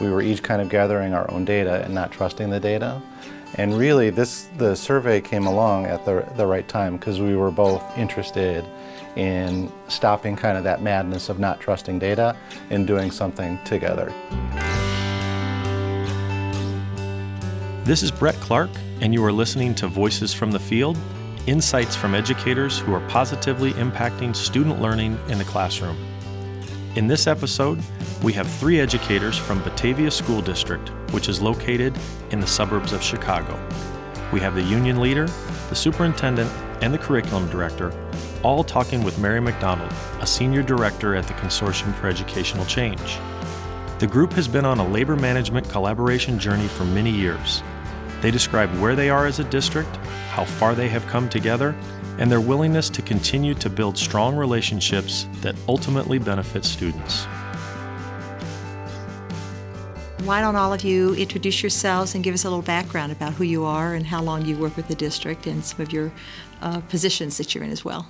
we were each kind of gathering our own data and not trusting the data. And really, this the survey came along at the, the right time because we were both interested in stopping kind of that madness of not trusting data and doing something together. This is Brett Clark, and you are listening to Voices from the Field insights from educators who are positively impacting student learning in the classroom. In this episode, we have three educators from Batavia School District, which is located in the suburbs of Chicago. We have the union leader, the superintendent, and the curriculum director, all talking with Mary McDonald, a senior director at the Consortium for Educational Change. The group has been on a labor management collaboration journey for many years. They describe where they are as a district, how far they have come together, and their willingness to continue to build strong relationships that ultimately benefit students. Why don't all of you introduce yourselves and give us a little background about who you are and how long you work with the district and some of your uh, positions that you're in as well?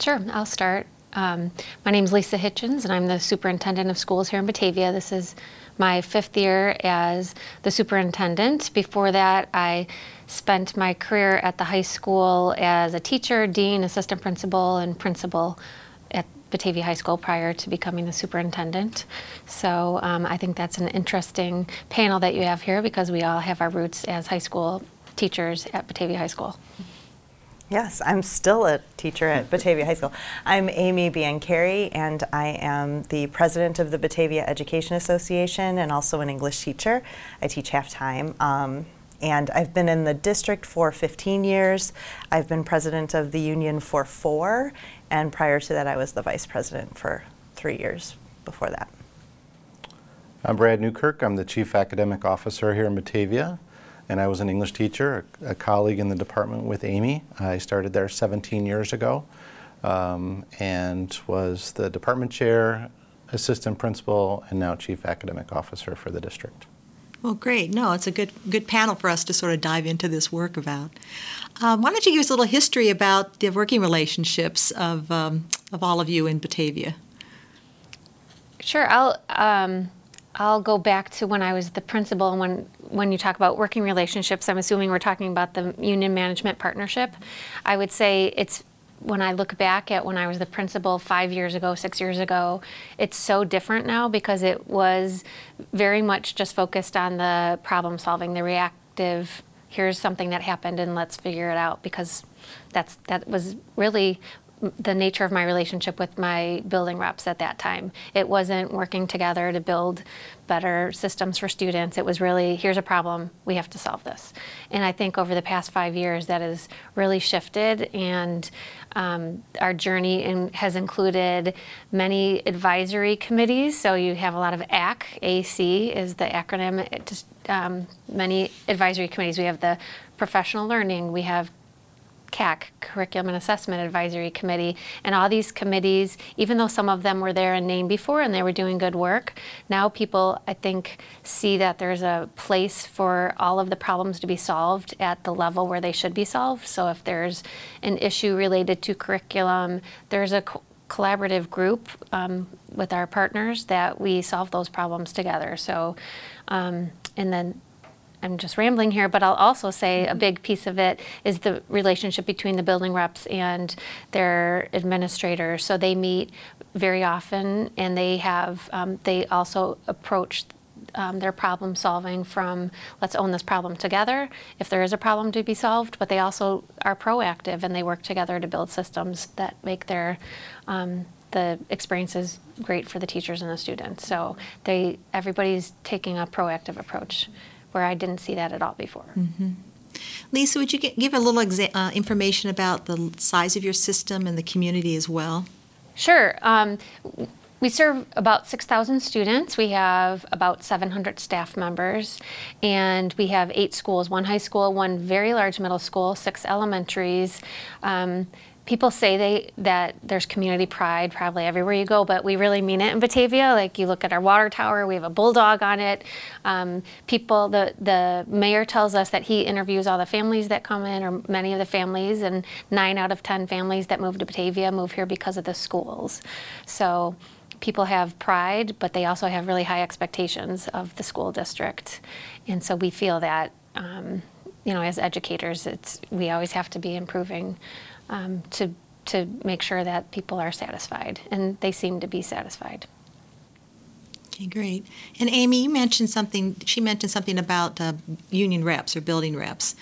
Sure, I'll start. Um, my name is Lisa Hichens, and I'm the superintendent of schools here in Batavia. This is my fifth year as the superintendent. Before that, I spent my career at the high school as a teacher, dean, assistant principal, and principal at Batavia High School prior to becoming the superintendent. So um, I think that's an interesting panel that you have here because we all have our roots as high school teachers at Batavia High School. Yes, I'm still a teacher at Batavia High School. I'm Amy Biancarri, and I am the president of the Batavia Education Association and also an English teacher. I teach half time. Um, and I've been in the district for 15 years. I've been president of the union for four, and prior to that, I was the vice president for three years before that. I'm Brad Newkirk. I'm the chief academic officer here in Batavia and I was an English teacher, a, colleague in the department with Amy. I started there 17 years ago um, and was the department chair, assistant principal, and now chief academic officer for the district. Well, great. No, it's a good good panel for us to sort of dive into this work about. Um, why don't you give us a little history about the working relationships of um, of all of you in Batavia? Sure. I'll. Um, I'll go back to when I was the principal and when when you talk about working relationships, I'm assuming we're talking about the union management partnership. I would say it's when I look back at when I was the principal five years ago, six years ago, it's so different now because it was very much just focused on the problem solving, the reactive. Here's something that happened, and let's figure it out because that's that was really the nature of my relationship with my building reps at that time. It wasn't working together to build better systems for students. It was really, here's a problem, we have to solve this. And I think over the past five years, that has really shifted, and um, our journey in, has included many advisory committees. So you have a lot of AC, AC is the acronym, just, um, many advisory committees. We have the professional learning, we have CAC, Curriculum and Assessment Advisory Committee, and all these committees, even though some of them were there in name before and they were doing good work, now people, I think, see that there's a place for all of the problems to be solved at the level where they should be solved. So if there's an issue related to curriculum, there's a co- collaborative group um, with our partners that we solve those problems together. So, um, and then I'm just rambling here, but I'll also say a big piece of it is the relationship between the building reps and their administrators. So they meet very often, and they have um, they also approach um, their problem solving from let's own this problem together if there is a problem to be solved, but they also are proactive and they work together to build systems that make their um, the experiences great for the teachers and the students. So they everybody's taking a proactive approach where I didn't see that at all before. Mm-hmm. Lisa, would you give a little exa- uh, information about the size of your system and the community as well? Sure. Um, we serve about 6,000 students. We have about 700 staff members, and we have eight schools one high school, one very large middle school, six elementaries. Um, people say they that there's community pride probably everywhere you go, but we really mean it in Batavia. Like you look at our water tower, we have a bulldog on it. Um, people, the the mayor tells us that he interviews all the families that come in, or many of the families, and nine out of ten families that move to Batavia move here because of the schools. So people have pride, but they also have really high expectations of the school district, and so we feel that um, you know as educators, it's we always have to be improving um, to to make sure that people are satisfied, and they seem to be satisfied. Okay, great. And Amy, you mentioned something. She mentioned something about uh, union reps or building reps.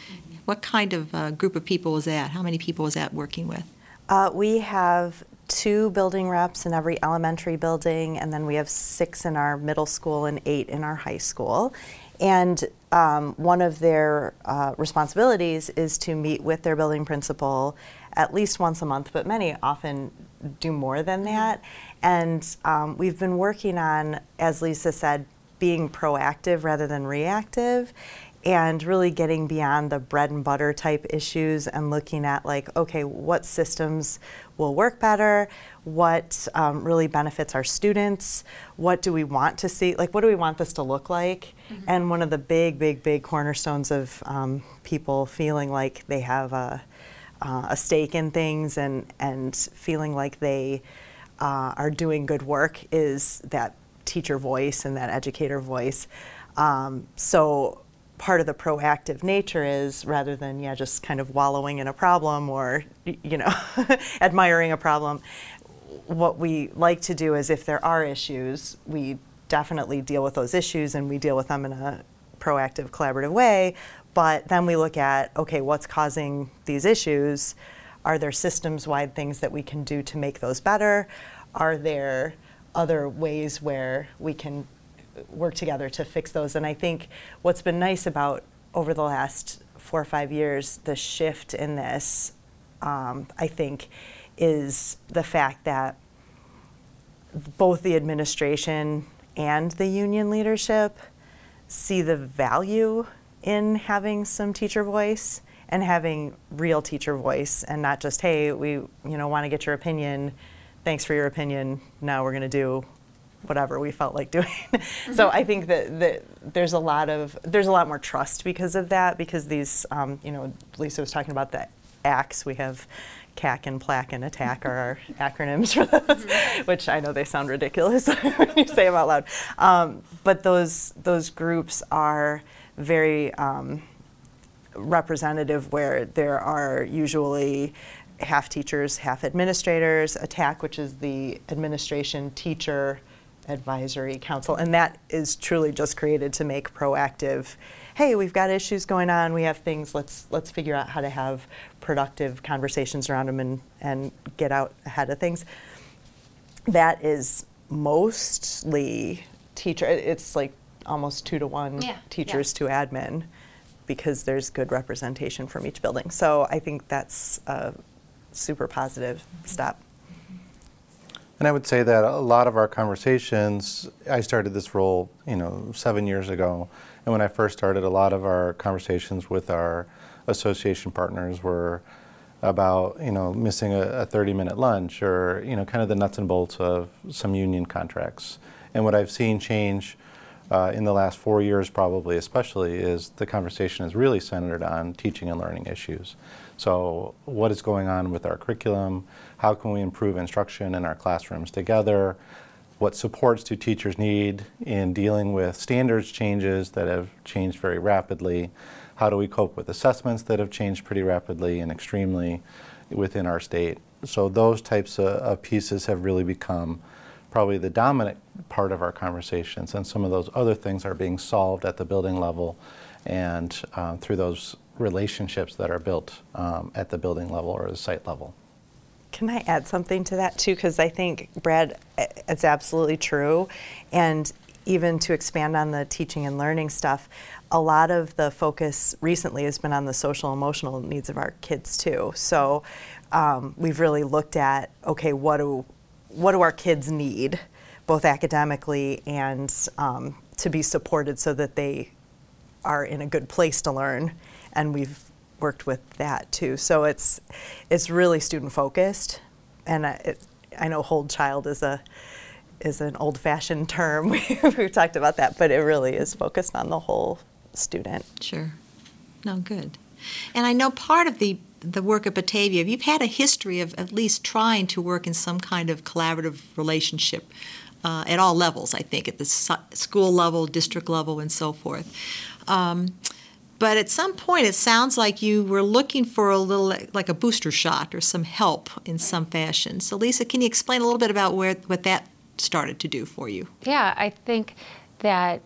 What kind of uh, group of people was that? How many people was that working with? Uh, we have two building reps in every elementary building, and then we have six in our middle school and eight in our high school. And um, one of their uh, responsibilities is to meet with their building principal at least once a month, but many often do more than that. And um, we've been working on, as Lisa said, being proactive rather than reactive and really getting beyond the bread and butter type issues and looking at like okay what systems will work better? What um, really benefits our students? What do we want to see? Like what do we want this to look like? And one of the big big big cornerstones of um, people feeling like they have a, uh, a stake in things and and feeling like they uh, are doing good work is that teacher voice and that educator voice. Um, so part of the proactive nature is rather than yeah just kind of wallowing in a problem or you know admiring a problem what we like to do is if there are issues we definitely deal with those issues and we deal with them in a proactive collaborative way but then we look at okay what's causing these issues are there systems wide things that we can do to make those better are there other ways where we can work together to fix those. And I think what's been nice about over the last four or five years, the shift in this, um, I think, is the fact that both the administration and the union leadership see the value in having some teacher voice and having real teacher voice and not just hey we you know want to get your opinion. Thanks for your opinion. Now we're going to do whatever we felt like doing. so I think that, that there's a lot of there's a lot more trust because of that because these um, you know Lisa was talking about the acts. We have CAC and PLAC and ATTACK are our acronyms for those, which I know they sound ridiculous when you say them out loud. Um, but those those groups are very um, representative where there are usually half teachers, half administrators, ATTAC, which is the administration teacher advisory council, and that is truly just created to make proactive. Hey, we've got issues going on. We have things. Let's let's figure out how to have productive conversations around them and and get out ahead of things. That is mostly teacher. It's like almost two to one Yeah, yeah. teachers to admin because there's good representation from each building. So I think that's a super positive step. And I would say that a lot of our conversations, I started this role, you know, seven years ago. And when I first started, a lot of our conversations with our association partners were about, you know, missing a 30 minute lunch or, you know, kind of the nuts and bolts of some union contracts. And what I've seen change uh, in the last four years, probably especially, is the conversation is really centered on teaching and learning issues. So, what is going on with our curriculum? How can we improve instruction in our classrooms together? What supports do teachers need in dealing with standards changes that have changed very rapidly? How do we cope with assessments that have changed pretty rapidly and extremely within our state? So, those types of, of pieces have really become probably the dominant part of our conversations, and some of those other things are being solved at the building level and uh, through those relationships that are built um, at the building level or the site level. Can I add something to that too? Because I think, Brad, it's absolutely true. And even to expand on the teaching and learning stuff, a lot of the focus recently has been on the social emotional needs of our kids too. So um, we've really looked at okay, what do what do our kids need, both academically and um, to be supported so that they are in a good place to learn, and we've worked with that too. So it's it's really student focused, and I, it, I know hold child is a is an old fashioned term. We've talked about that, but it really is focused on the whole student. Sure. No, good. And I know part of the the work at Batavia, you've had a history of at least trying to work in some kind of collaborative relationship uh, at all levels, I think, at the school level, district level, and so forth. Um, but at some point, it sounds like you were looking for a little, like a booster shot or some help in some fashion. So, Lisa, can you explain a little bit about where what that started to do for you? Yeah, I think that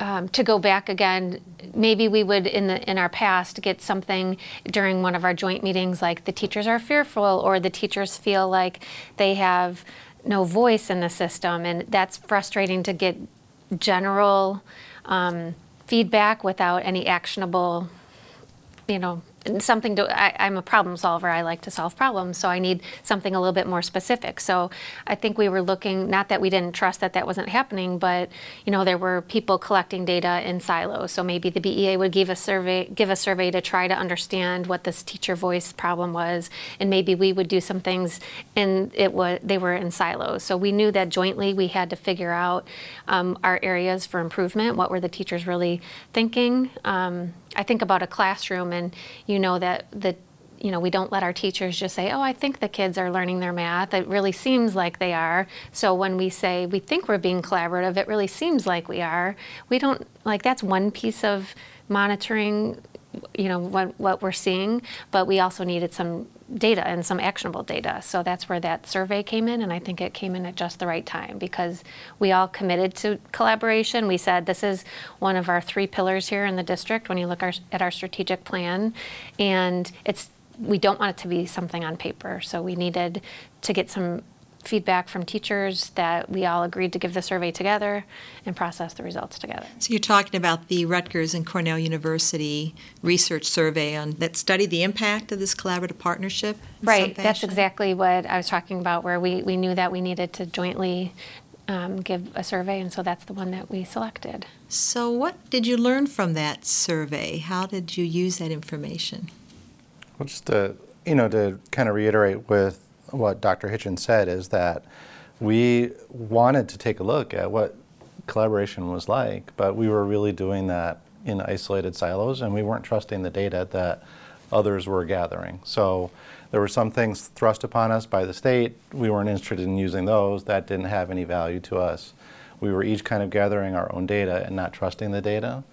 um, to go back again, maybe we would in the in our past get something during one of our joint meetings like the teachers are fearful or the teachers feel like they have no voice in the system, and that's frustrating to get general um, feedback without any actionable you know, something to, I, I'm a problem solver. I like to solve problems. So I need something a little bit more specific. So I think we were looking, not that we didn't trust that that wasn't happening, but, you know, there were people collecting data in silos. So maybe the BEA would give a survey, give a survey to try to understand what this teacher voice problem was. And maybe we would do some things and it was, they were in silos. So we knew that jointly we had to figure out um, our areas for improvement. What were the teachers really thinking? Um, I think about a classroom, and you know that the you know we don't let our teachers just say, "Oh, I think the kids are learning their math." It really seems like they are. So when we say we think we're being collaborative, it really seems like we are. We don't like that's one piece of monitoring you know what what we're seeing, but we also needed some data and some actionable data. So that's where that survey came in, and I think it came in at just the right time because we all committed to collaboration. We said this is one of our three pillars here in the district when you look our, at our strategic plan, and it's we don't want it to be something on paper. So we needed to get some feedback from teachers that we all agreed to give the survey together and process the results together. So you're talking about the Rutgers and Cornell University research survey on that studied the impact of this collaborative partnership. Right, that's exactly what I was talking about, where we, we knew that we needed to jointly um, give a survey, and so that's the one that we selected. So what did you learn from that survey? How did you use that information? Well, just to, you know, to kind of reiterate with what Dr. Hichens said is that we wanted to take a look at what collaboration was like, but we were really doing that in isolated silos and we weren't trusting the data that others were gathering. So there were some things thrust upon us by the state. We weren't interested in using those. That didn't have any value to us. We were each kind of gathering our own data and not trusting the data.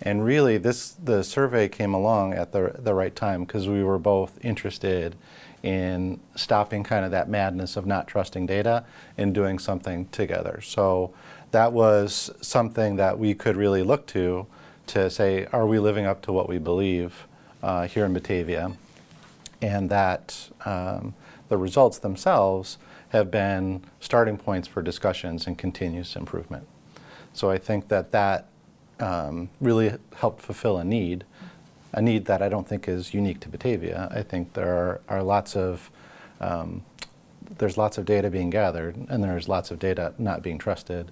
And really, this the survey came along at the the right time because we were both interested in stopping kind of that madness of not trusting data and doing something together. So that was something that we could really look to to say, are we living up to what we believe uh, here in Batavia? And that um, the results themselves have been starting points for discussions and continuous improvement. So I think that that um, really helped fulfill a need, a need that I don't think is unique to Batavia. I think there are, are lots of um, there's lots of data being gathered and there's lots of data not being trusted,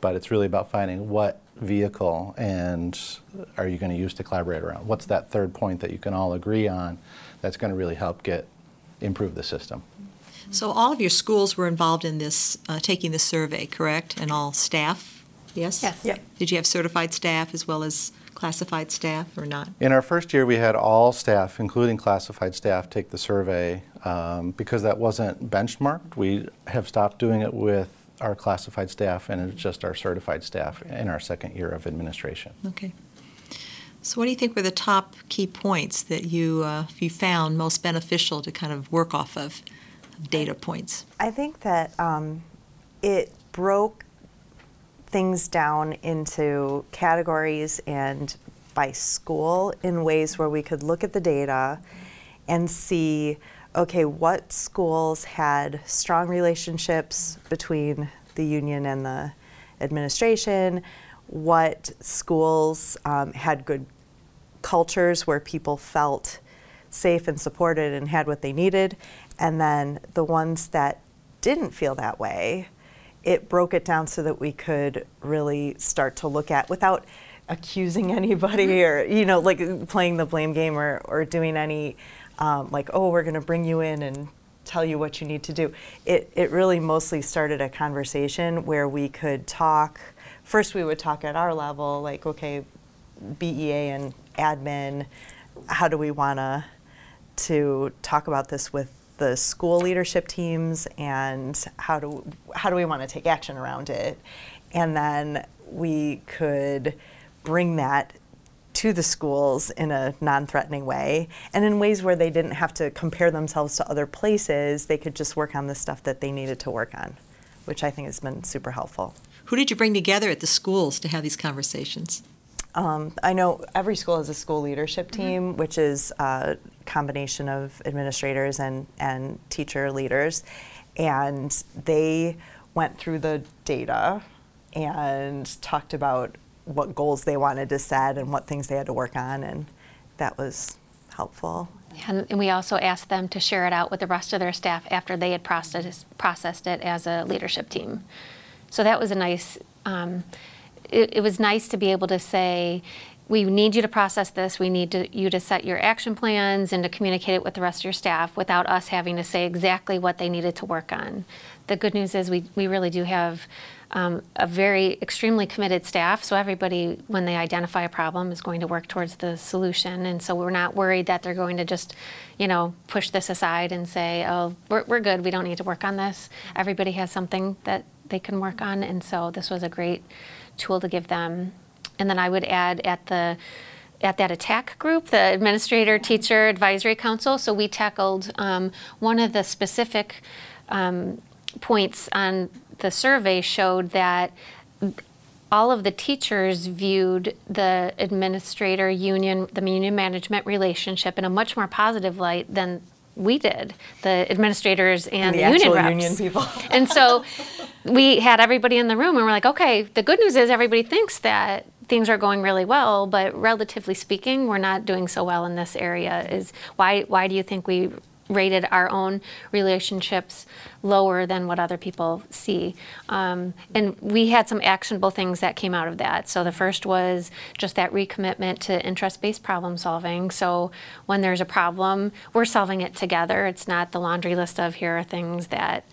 but it's really about finding what vehicle and are you going to use to collaborate around? What's that third point that you can all agree on that's going to really help get improve the system? So all of your schools were involved in this, uh, taking the survey, correct? And all staff? Yes? Yes. Yep. Did you have certified staff as well as classified staff or not? In our first year, we had all staff, including classified staff, take the survey um, because that wasn't benchmarked. We have stopped doing it with our classified staff, and it's just our certified staff in our second year of administration. Okay. So what do you think were the top key points that you, uh, you found most beneficial to kind of work off of, data points? I think that um, it broke things down into categories and by school in ways where we could look at the data and see okay, what schools had strong relationships between the union and the administration, what schools um, had good cultures where people felt safe and supported and had what they needed, and then the ones that didn't feel that way, it broke it down so that we could really start to look at without accusing anybody or you know like playing the blame game or, or doing any um, like oh we're going to bring you in and tell you what you need to do. It, it really mostly started a conversation where we could talk. First we would talk at our level like okay bea and admin how do we want to to talk about this with the school leadership teams and how do how do we want to take action around it, and then we could bring that to the schools in a non-threatening way. And in ways where they didn't have to compare themselves to other places they could just work on the stuff that they needed to work on which i think has been super helpful. Who did you bring together at the schools to have these conversations? um, I know every school has a school leadership team, which is a combination of administrators and, and teacher leaders. And they went through the data and talked about what goals they wanted to set and what things they had to work on. And that was helpful. And, we also asked them to share it out with the rest of their staff after they had processed, processed it as a leadership team. So that was a nice, um, it, it was nice to be able to say, we need you to process this, we need to, you to set your action plans and to communicate it with the rest of your staff without us having to say exactly what they needed to work on. The good news is we, we really do have um, a very extremely committed staff, so everybody, when they identify a problem, is going to work towards the solution. And so we're not worried that they're going to just, you know, push this aside and say, oh, we're, we're good, we don't need to work on this. Everybody has something that they can work on, and so this was a great tool to give them. And then I would add at the at that attack group, the administrator teacher advisory council. So we tackled um, one of the specific um, points on the survey showed that all of the teachers viewed the administrator union, the union management relationship in a much more positive light than we did, the administrators and the the, union actual reps. union people. and so we had everybody in the room and we're like, okay, the good news is everybody thinks that things are going really well, but relatively speaking, we're not doing so well in this area. Is why why do you think we rated our own relationships lower than what other people see. Um, and we had some actionable things that came out of that. So the first was just that recommitment to interest based problem solving. So when there's a problem, we're solving it together. It's not the laundry list of here are things that.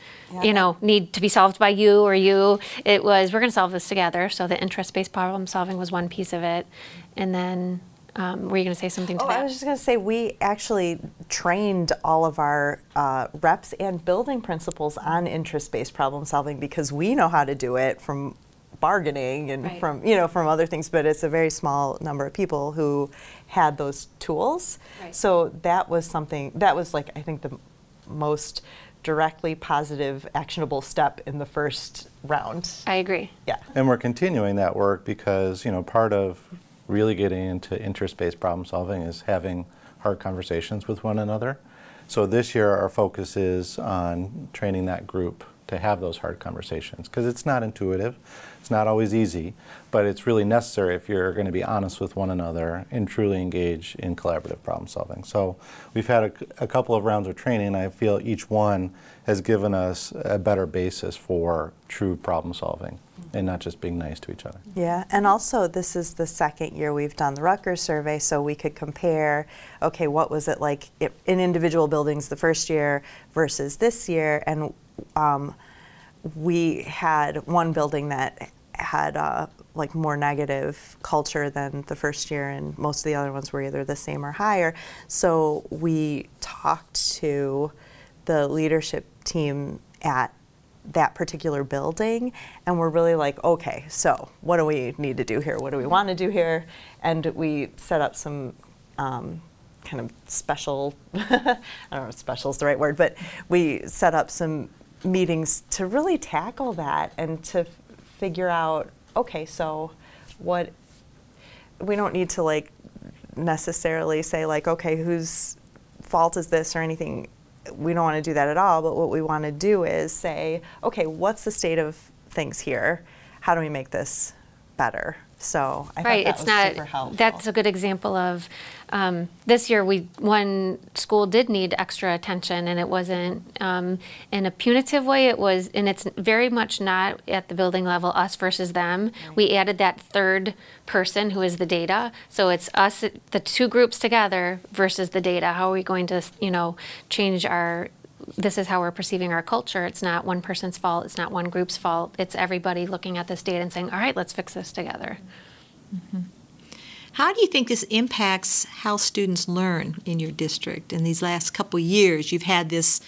You know, need to be solved by you or you. It was we're going to solve this together. So the interest-based problem solving was one piece of it, and then um, were you going to say something to Oh, that? I was just going to say we actually trained all of our uh, reps and building principals on interest-based problem solving because we know how to do it from bargaining and Right. from you know from other things, but it's a very small number of people who had those tools. Right. So that was something that was like I think the most directly positive actionable step in the first round. I agree. Yeah. And we're continuing that work because, you know, part of really getting into interest-based problem solving is having hard conversations with one another. So this year our focus is on training that group to have those hard conversations because it's not intuitive, it's not always easy, but it's really necessary if you're going to be honest with one another and truly engage in collaborative problem solving. So we've had a, a couple of rounds of training. I feel each one has given us a better basis for true problem solving and not just being nice to each other. Yeah, and also this is the second year we've done the Rutgers survey, so we could compare. Okay, what was it like in individual buildings the first year versus this year? And um, we had one building that had uh, like more negative culture than the first year, and most of the other ones were either the same or higher. So we talked to the leadership team at that particular building and we're really like okay so what do we need to do here? What do we want to do here? And we set up some um, kind of special i don't know if special is the right word but we set up some meetings to really tackle that and to f- figure out okay so what we don't need to like necessarily say like okay whose fault is this or anything we don't want to do that at all but what we want to do is say okay what's the state of things here? How do we make this better so i right it's was not super helpful. that's a good example of um, this year we one school did need extra attention and it wasn't um, in a punitive way it was and it's very much not at the building level us versus them. We added that third person who is the data. So it's us the two groups together versus the data. How are we going to you know change our this is how we're perceiving our culture. It's not one person's fault. It's not one group's fault. It's everybody looking at this data and saying, all right, let's fix this together. How do you think this impacts how students learn in your district? In these last couple years, you've had this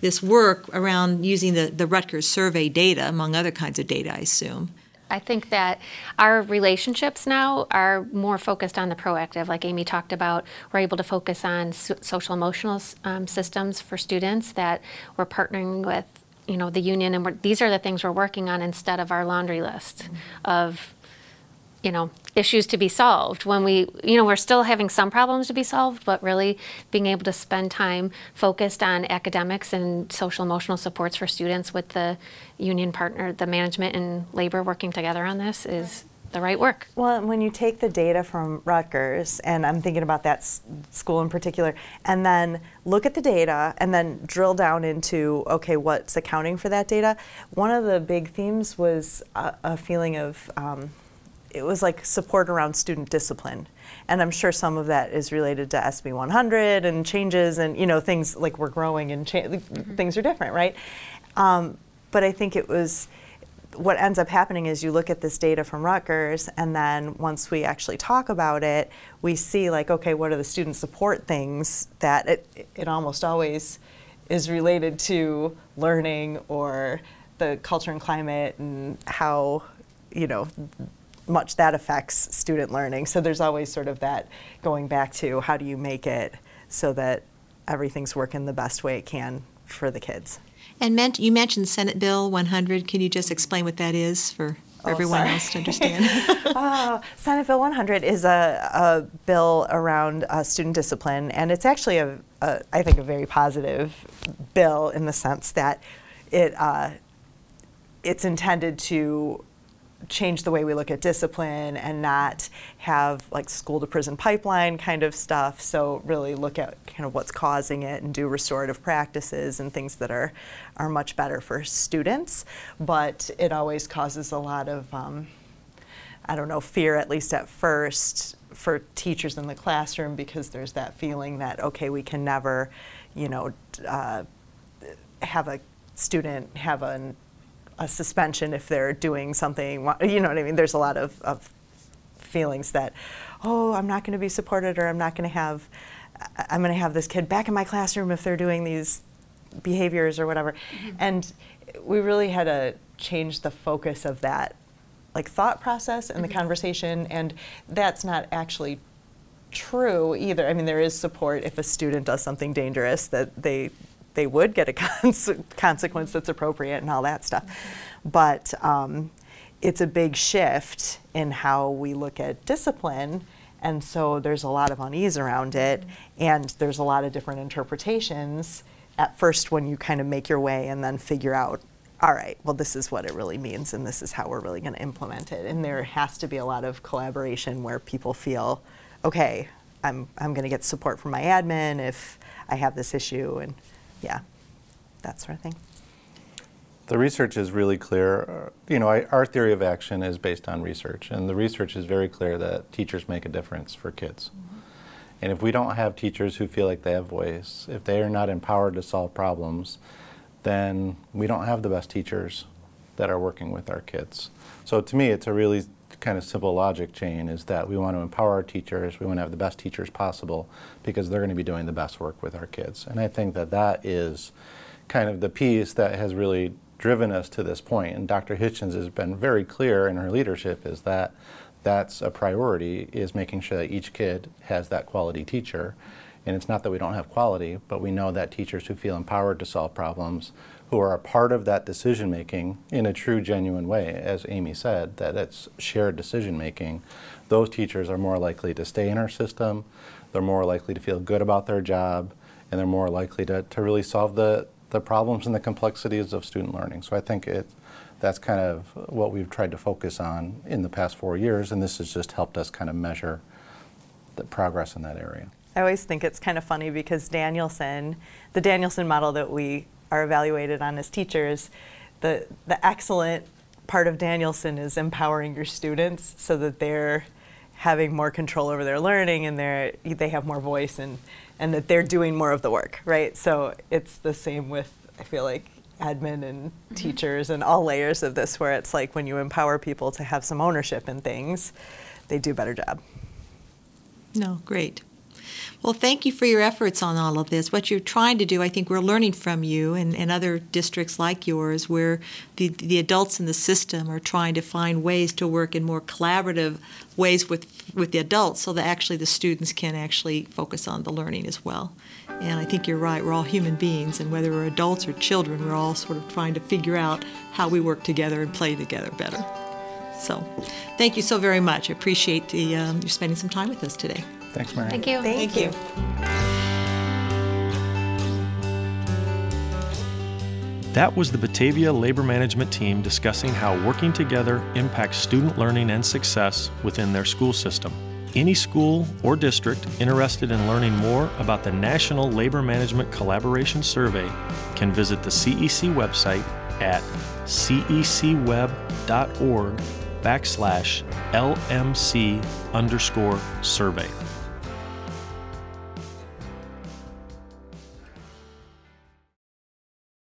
this work around using the, the Rutgers survey data, among other kinds of data, I assume. I think that our relationships now are more focused on the proactive, like Amy talked about. We're able to focus on so- social emotional um, systems for students that we're partnering with, you know, the union, and these are the things we're working on instead of our laundry list of you know issues to be solved when we you know we're still having some problems to be solved but really being able to spend time focused on academics and social emotional supports for students with the union partner the management and labor working together on this is the right work Well, when you take the data from Rutgers, and I'm thinking about that s- school in particular, and then look at the data and then drill down into, okay, what's accounting for that data? One of the big themes was a, a feeling of, um, it was like support around student discipline. And I'm sure some of that is related to SB 100 and changes and, you know, things like we're growing and cha- things are different, right? Um, but I think it was what ends up happening is you look at this data from Rutgers, and then once we actually talk about it, we see like, okay, what are the student support things that it, it almost always is related to learning or the culture and climate and how, you know, much that affects student learning. So there's always sort of that going back to how do you make it so that everything's working the best way it can for the kids. And meant, you mentioned Senate Bill 100. Can you just explain what that is for, for Oh, everyone sorry. else to understand? Oh, Senate Bill 100 is a, a bill around uh, student discipline, and it's actually a, a, I think, a very positive bill in the sense that it, uh, it's intended to change the way we look at discipline and not have like school to prison pipeline kind of stuff. So really look at kind of what's causing it and do restorative practices and things that are are much better for students. But it always causes a lot of um, I don't know, fear, at least at first, for teachers in the classroom because there's that feeling that, okay, we can never, you know, uh, have a student have an, a suspension if they're doing something, you know what I mean? There's a lot of, of feelings that, oh, I'm not going to be supported or I'm not going to have, I'm going to have this kid back in my classroom if they're doing these behaviors or whatever. Mm-hmm. And we really had to change the focus of that like thought process and the mm-hmm. conversation and that's not actually true either. I mean there is support if a student does something dangerous that they they would get a cons- consequence that's appropriate and all that stuff. But um, it's a big shift in how we look at discipline and so there's a lot of unease around it and there's a lot of different interpretations at first when you kind of make your way and then figure out all right, well, this is what it really means, and this is how we're really going to implement it. And there has to be a lot of collaboration where people feel, okay, I'm, I'm going to get support from my admin if I have this issue, and yeah, that sort of thing. The research is really clear. Uh, You know, I, our theory of action is based on research, and the research is very clear that teachers make a difference for kids. And if we don't have teachers who feel like they have voice, if they are not empowered to solve problems, then we don't have the best teachers that are working with our kids. So to me, it's a really kind of simple logic chain is that we want to empower our teachers, we want to have the best teachers possible because they're going to be doing the best work with our kids. And I think that that is kind of the piece that has really driven us to this point. And Dr. Hichens has been very clear in her leadership is that that's a priority is making sure that each kid has that quality teacher. And it's not that we don't have quality, but we know that teachers who feel empowered to solve problems, who are a part of that decision making in a true, genuine way, as Amy said, that it's shared decision making, those teachers are more likely to stay in our system, they're more likely to feel good about their job, and they're more likely to, to really solve the, the problems and the complexities of student learning. So I think it, that's kind of what we've tried to focus on in the past four years, and this has just helped us kind of measure the progress in that area. I always think it's kind of funny because Danielson, the Danielson model that we are evaluated on as teachers, the, the excellent part of Danielson is empowering your students so that they're having more control over their learning and they're, they have more voice and, and that they're doing more of the work, right? So it's the same with, I feel like, admin and mm-hmm. teachers and all layers of this where it's like when you empower people to have some ownership in things, they do a better job. No, great. Well, thank you for your efforts on all of this. What you're trying to do, I think we're learning from you and, and other districts like yours where the, the adults in the system are trying to find ways to work in more collaborative ways with, with the adults so that actually the students can actually focus on the learning as well. And I think you're right, we're all human beings, and whether we're adults or children, we're all sort of trying to figure out how we work together and play together better. So, thank you so very much. I appreciate the, um, you spending some time with us today. Thanks, Mary. Thank you. Thank, Thank you. That was the Batavia Labor Management Team discussing how working together impacts student learning and success within their school system. Any school or district interested in learning more about the National Labor Management Collaboration Survey can visit the CEC website at cecweb.org backslash LMC underscore survey.